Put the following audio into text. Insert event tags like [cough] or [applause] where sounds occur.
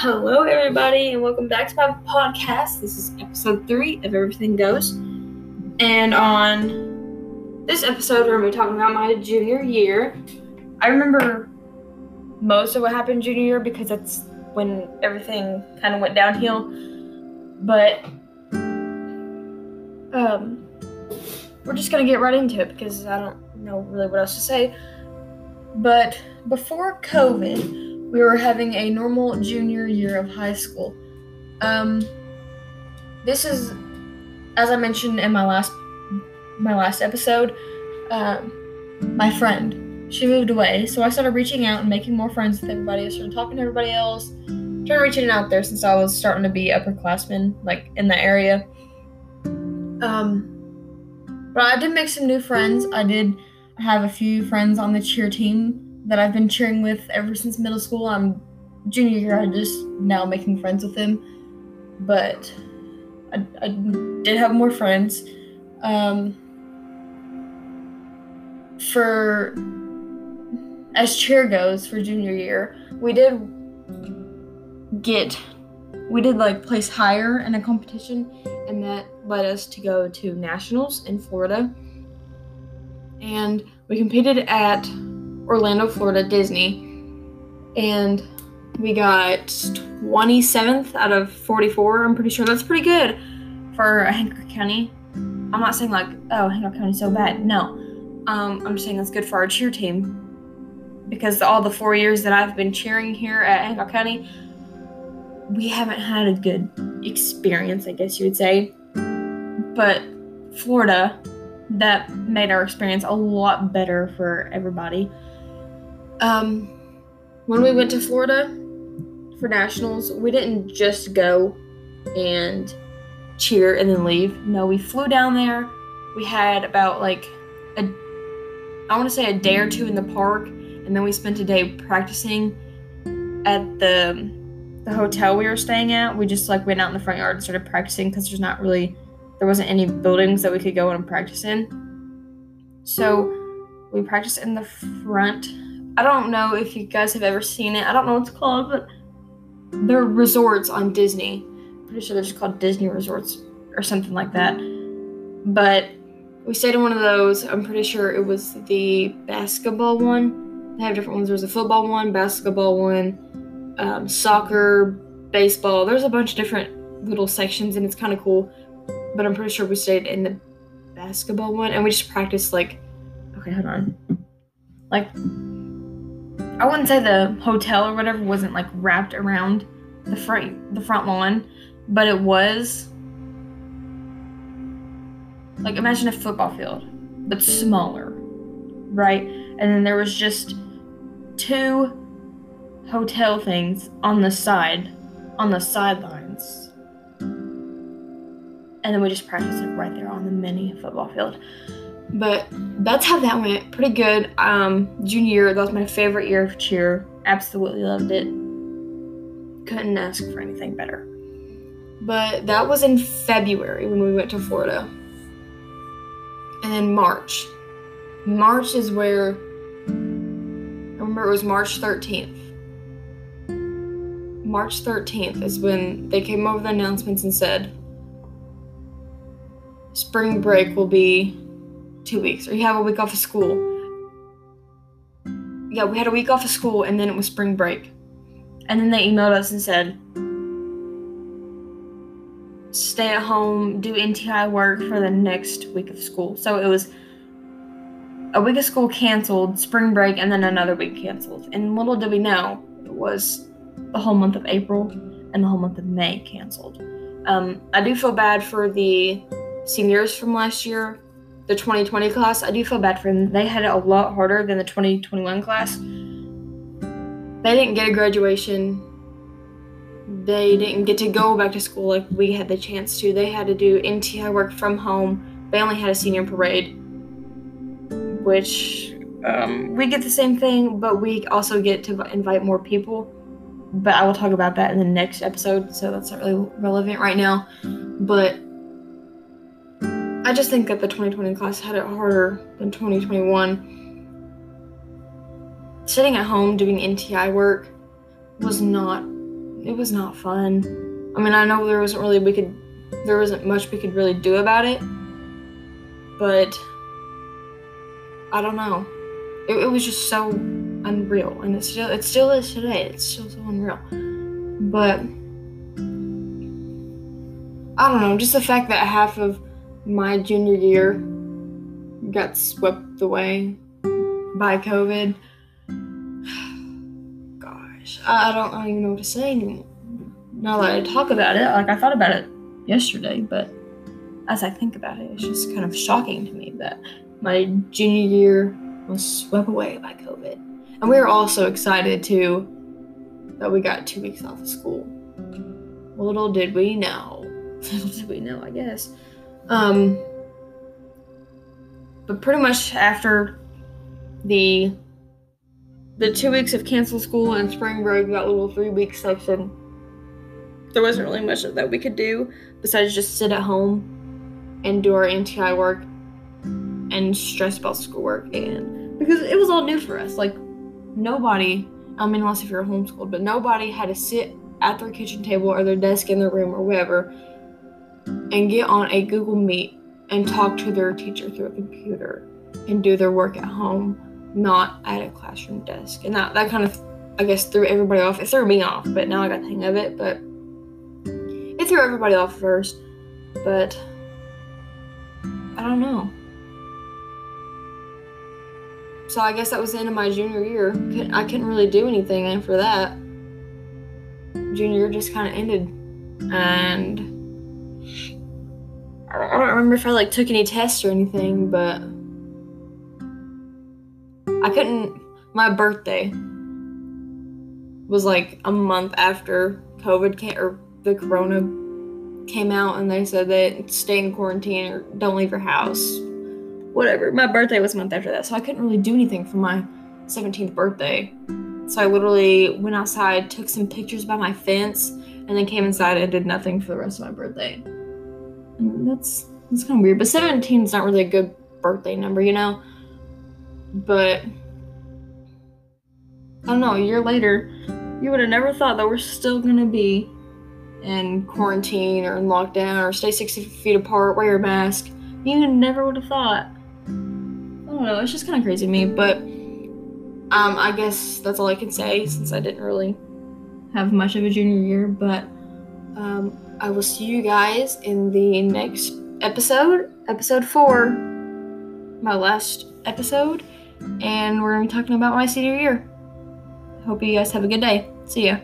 Hello, everybody, and welcome back to my podcast. This is episode three of Everything Goes. And on this episode, we're going to be talking about my junior year. I remember most of what happened junior year because that's when everything kind of went downhill. But um, we're just going to get right into it because I don't know really what else to say. But before COVID, we were having a normal junior year of high school. Um, this is, as I mentioned in my last my last episode, um, my friend she moved away, so I started reaching out and making more friends with everybody. I started talking to everybody else, started reaching out there since I was starting to be upperclassmen like in the area. Um, but I did make some new friends. I did have a few friends on the cheer team that I've been cheering with ever since middle school. I'm junior year, I just now making friends with him, but I, I did have more friends. Um, for as cheer goes for junior year, we did get we did like place higher in a competition, and that led us to go to nationals in Florida. And we competed at Orlando, Florida, Disney. And we got 27th out of 44. I'm pretty sure that's pretty good for Hancock County. I'm not saying like, oh, Hancock County's so bad. No. Um, I'm just saying that's good for our cheer team. Because all the four years that I've been cheering here at Hancock County, we haven't had a good experience, I guess you would say. But Florida, that made our experience a lot better for everybody. Um, when we went to Florida for nationals, we didn't just go and cheer and then leave. No, we flew down there. We had about like a, I want to say a day or two in the park, and then we spent a day practicing at the the hotel we were staying at. We just like went out in the front yard and started practicing because there's not really there wasn't any buildings that we could go and practice in. So we practiced in the front I don't know if you guys have ever seen it. I don't know what it's called, but they're resorts on Disney. Pretty sure they're just called Disney resorts or something like that. But we stayed in one of those. I'm pretty sure it was the basketball one. They have different ones. There's a football one, basketball one, um, soccer, baseball. There's a bunch of different little sections, and it's kind of cool. But I'm pretty sure we stayed in the basketball one, and we just practiced like. Okay, hold on. Like I wouldn't say the hotel or whatever wasn't like wrapped around the front the front lawn, but it was like imagine a football field, but smaller, right? And then there was just two hotel things on the side, on the sidelines. And then we just practiced it right there on the mini football field. But that's how that went. Pretty good. Um, junior year, that was my favorite year of cheer. Absolutely loved it. Couldn't ask for anything better. But that was in February when we went to Florida. And then March. March is where I remember it was March 13th. March 13th is when they came over the announcements and said spring break will be two weeks, or you have a week off of school. Yeah, we had a week off of school, and then it was spring break. And then they emailed us and said, stay at home, do NTI work for the next week of school. So it was a week of school canceled, spring break, and then another week canceled. And little did we know, it was the whole month of April and the whole month of May canceled. Um, I do feel bad for the seniors from last year the 2020 class, I do feel bad for them. They had it a lot harder than the 2021 class. They didn't get a graduation. They didn't get to go back to school like we had the chance to. They had to do NTI work from home. They only had a senior parade, which um, we get the same thing, but we also get to invite more people. But I will talk about that in the next episode, so that's not really relevant right now. But I just think that the 2020 class had it harder than 2021. Sitting at home doing NTI work was not it was not fun. I mean, I know there wasn't really we could there wasn't much we could really do about it, but I don't know. It, it was just so unreal, and it still it still is today. It's still so unreal, but I don't know. Just the fact that half of my junior year got swept away by COVID. [sighs] Gosh, I don't, I don't even know what to say anymore. Now that I talk about it, like I thought about it yesterday, but as I think about it, it's just kind of shocking to me that my junior year was swept away by COVID. And we were all so excited too that we got two weeks off of school. Little did we know. [laughs] Little did we know, I guess. Um, but pretty much after the the two weeks of canceled school and spring break, that little three week section, there wasn't really much that we could do besides just sit at home and do our NTI work and stress about schoolwork and because it was all new for us. Like nobody, I mean, unless if you're homeschooled, but nobody had to sit at their kitchen table or their desk in their room or whatever and get on a Google Meet and talk to their teacher through a computer and do their work at home, not at a classroom desk. And that, that kind of, I guess, threw everybody off. It threw me off, but now I got the hang of it. But it threw everybody off first. But I don't know. So I guess that was the end of my junior year. I couldn't really do anything after that. Junior year just kind of ended. And I don't remember if I like took any tests or anything, but I couldn't. My birthday was like a month after COVID came or the corona came out, and they said that stay in quarantine or don't leave your house. Whatever. My birthday was a month after that, so I couldn't really do anything for my 17th birthday. So I literally went outside, took some pictures by my fence, and then came inside and did nothing for the rest of my birthday. And that's that's kind of weird. But 17 is not really a good birthday number, you know? But I don't know, a year later, you would have never thought that we're still gonna be in quarantine or in lockdown or stay 60 feet apart, wear your mask. You never would have thought. I don't know, it's just kind of crazy to me, but um, I guess that's all I can say since I didn't really have much of a junior year. But um, I will see you guys in the next episode, episode four, my last episode, and we're to be talking about my senior year. Hope you guys have a good day. See ya.